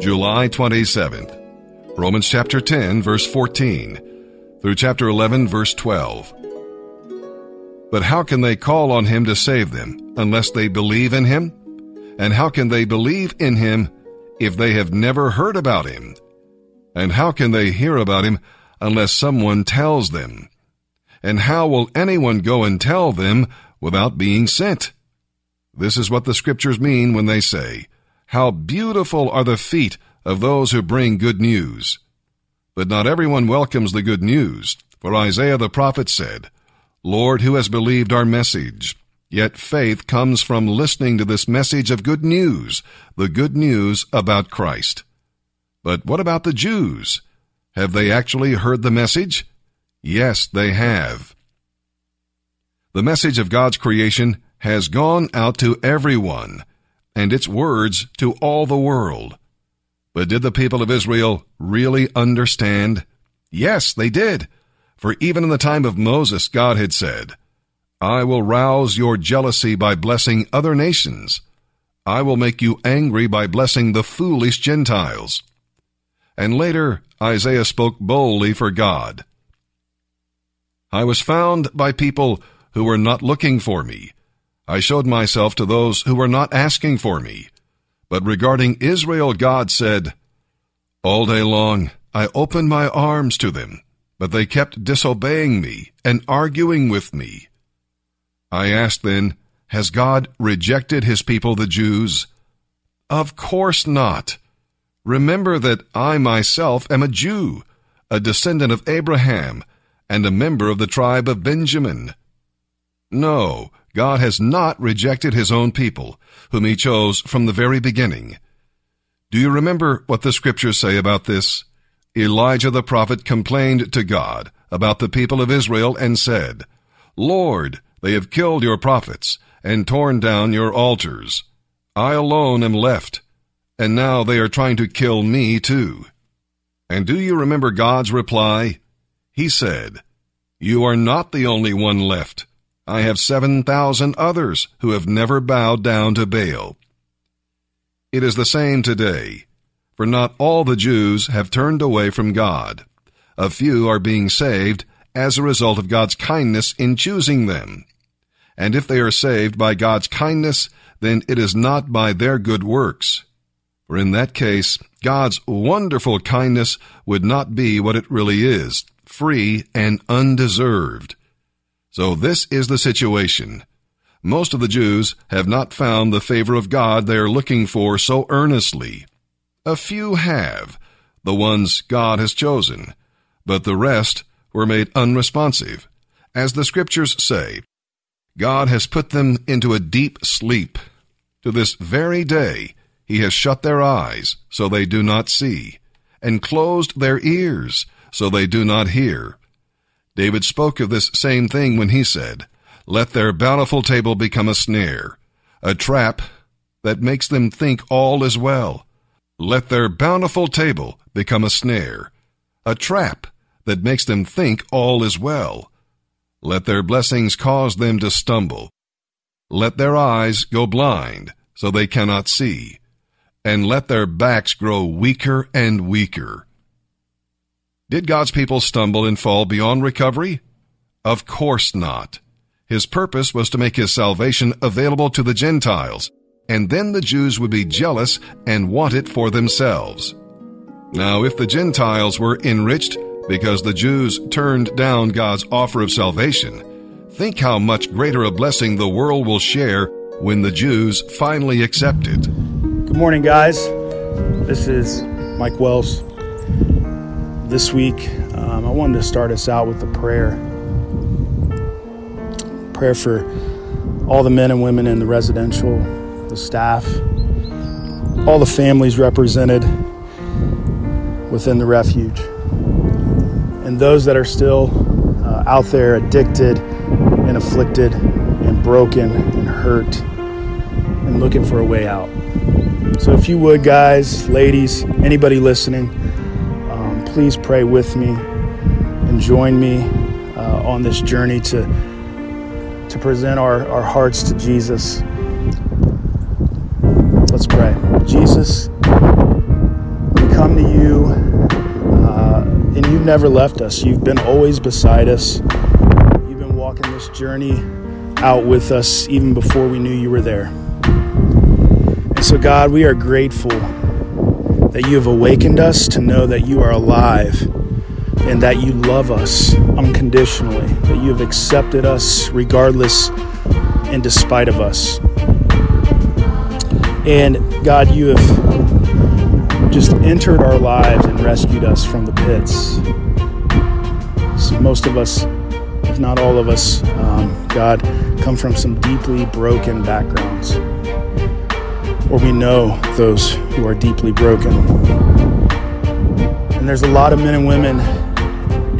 July 27th. Romans chapter 10, verse 14 through chapter 11, verse 12. But how can they call on him to save them unless they believe in him? And how can they believe in him if they have never heard about him? And how can they hear about him unless someone tells them? And how will anyone go and tell them without being sent? This is what the scriptures mean when they say, How beautiful are the feet of those who bring good news. But not everyone welcomes the good news, for Isaiah the prophet said, Lord, who has believed our message? Yet faith comes from listening to this message of good news, the good news about Christ. But what about the Jews? Have they actually heard the message? Yes, they have. The message of God's creation has gone out to everyone, and its words to all the world. But did the people of Israel really understand? Yes, they did. For even in the time of Moses, God had said, I will rouse your jealousy by blessing other nations. I will make you angry by blessing the foolish Gentiles. And later, Isaiah spoke boldly for God. I was found by people who were not looking for me. I showed myself to those who were not asking for me. But regarding Israel, God said, All day long I opened my arms to them, but they kept disobeying me and arguing with me. I asked then, Has God rejected his people, the Jews? Of course not. Remember that I myself am a Jew, a descendant of Abraham, and a member of the tribe of Benjamin. No, God has not rejected his own people, whom he chose from the very beginning. Do you remember what the scriptures say about this? Elijah the prophet complained to God about the people of Israel and said, Lord, they have killed your prophets and torn down your altars. I alone am left, and now they are trying to kill me too. And do you remember God's reply? He said, You are not the only one left. I have 7,000 others who have never bowed down to Baal. It is the same today, for not all the Jews have turned away from God. A few are being saved as a result of God's kindness in choosing them. And if they are saved by God's kindness, then it is not by their good works. For in that case, God's wonderful kindness would not be what it really is, free and undeserved. So this is the situation. Most of the Jews have not found the favor of God they are looking for so earnestly. A few have, the ones God has chosen, but the rest were made unresponsive. As the scriptures say, God has put them into a deep sleep. To this very day, He has shut their eyes so they do not see, and closed their ears so they do not hear. David spoke of this same thing when he said, Let their bountiful table become a snare, a trap that makes them think all is well. Let their bountiful table become a snare, a trap that makes them think all is well. Let their blessings cause them to stumble. Let their eyes go blind so they cannot see, and let their backs grow weaker and weaker did God's people stumble and fall beyond recovery? Of course not. His purpose was to make his salvation available to the Gentiles, and then the Jews would be jealous and want it for themselves. Now, if the Gentiles were enriched because the Jews turned down God's offer of salvation, think how much greater a blessing the world will share when the Jews finally accept it. Good morning, guys. This is Mike Wells this week, um, I wanted to start us out with a prayer. Prayer for all the men and women in the residential, the staff, all the families represented within the refuge, and those that are still uh, out there addicted and afflicted and broken and hurt and looking for a way out. So, if you would, guys, ladies, anybody listening, please pray with me and join me uh, on this journey to, to present our, our hearts to Jesus. Let's pray. Jesus, we come to you, uh, and you've never left us. You've been always beside us. You've been walking this journey out with us even before we knew you were there. And so, God, we are grateful that you have awakened us to know that you are alive and that you love us unconditionally, that you have accepted us regardless and despite of us. And God, you have just entered our lives and rescued us from the pits. So most of us, if not all of us, um, God, come from some deeply broken backgrounds. Or we know those who are deeply broken. And there's a lot of men and women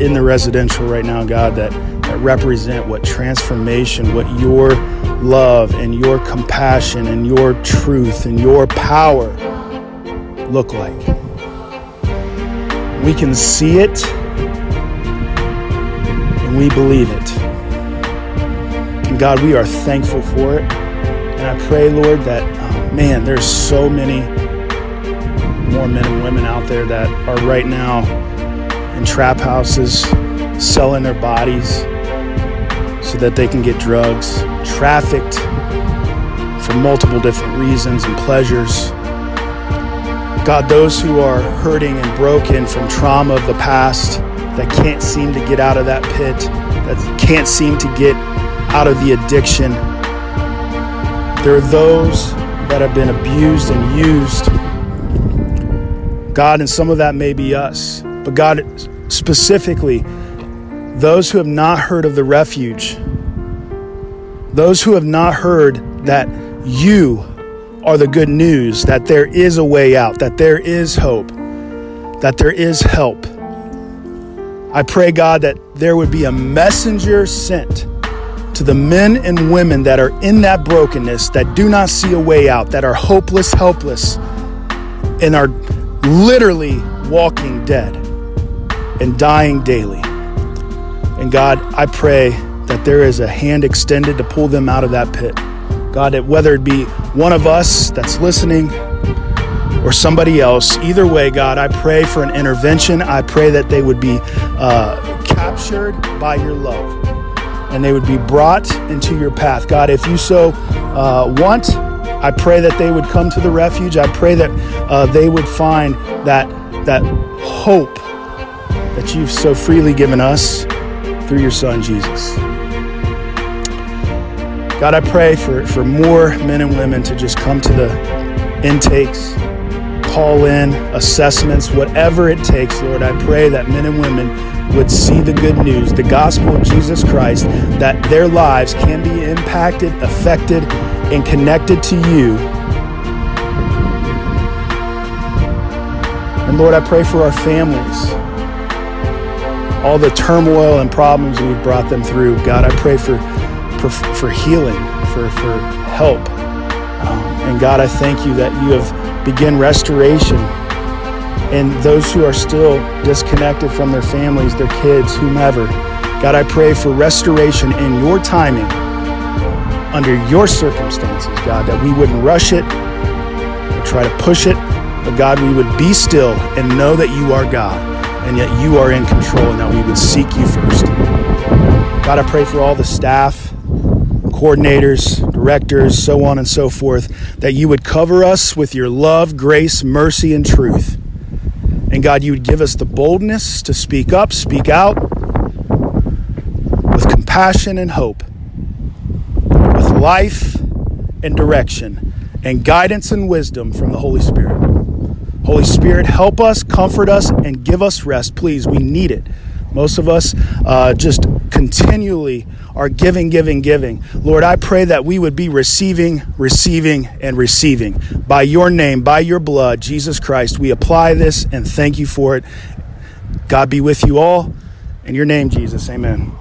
in the residential right now, God, that, that represent what transformation, what your love and your compassion and your truth and your power look like. We can see it and we believe it. And God, we are thankful for it. And I pray, Lord, that, man, there's so many more men and women out there that are right now in trap houses selling their bodies so that they can get drugs, trafficked for multiple different reasons and pleasures. God, those who are hurting and broken from trauma of the past that can't seem to get out of that pit, that can't seem to get out of the addiction. There are those that have been abused and used. God, and some of that may be us. But God, specifically, those who have not heard of the refuge, those who have not heard that you are the good news, that there is a way out, that there is hope, that there is help. I pray, God, that there would be a messenger sent to the men and women that are in that brokenness, that do not see a way out, that are hopeless, helpless, and are literally walking dead and dying daily. And God, I pray that there is a hand extended to pull them out of that pit. God, whether it be one of us that's listening or somebody else, either way, God, I pray for an intervention. I pray that they would be uh, captured by your love and they would be brought into your path. God, if you so uh, want, I pray that they would come to the refuge. I pray that uh, they would find that, that hope that you've so freely given us through your Son, Jesus. God, I pray for, for more men and women to just come to the intakes, call in, assessments, whatever it takes, Lord. I pray that men and women would see the good news, the gospel of Jesus Christ, that their lives can be impacted, affected, and connected to you. And Lord, I pray for our families all the turmoil and problems we've brought them through. God, I pray for for, for healing, for, for help. Um, and God, I thank you that you have begun restoration. And those who are still disconnected from their families, their kids, whomever, God, I pray for restoration in your timing under your circumstances, God, that we wouldn't rush it or try to push it, but God, we would be still and know that you are God and yet you are in control and that we would seek you first. God, I pray for all the staff, coordinators, directors, so on and so forth, that you would cover us with your love, grace, mercy, and truth. And God, you would give us the boldness to speak up, speak out with compassion and hope, with life and direction, and guidance and wisdom from the Holy Spirit. Holy Spirit, help us, comfort us, and give us rest. Please, we need it. Most of us uh, just continually are giving, giving, giving. Lord, I pray that we would be receiving, receiving, and receiving. By your name, by your blood, Jesus Christ, we apply this and thank you for it. God be with you all. In your name, Jesus, amen.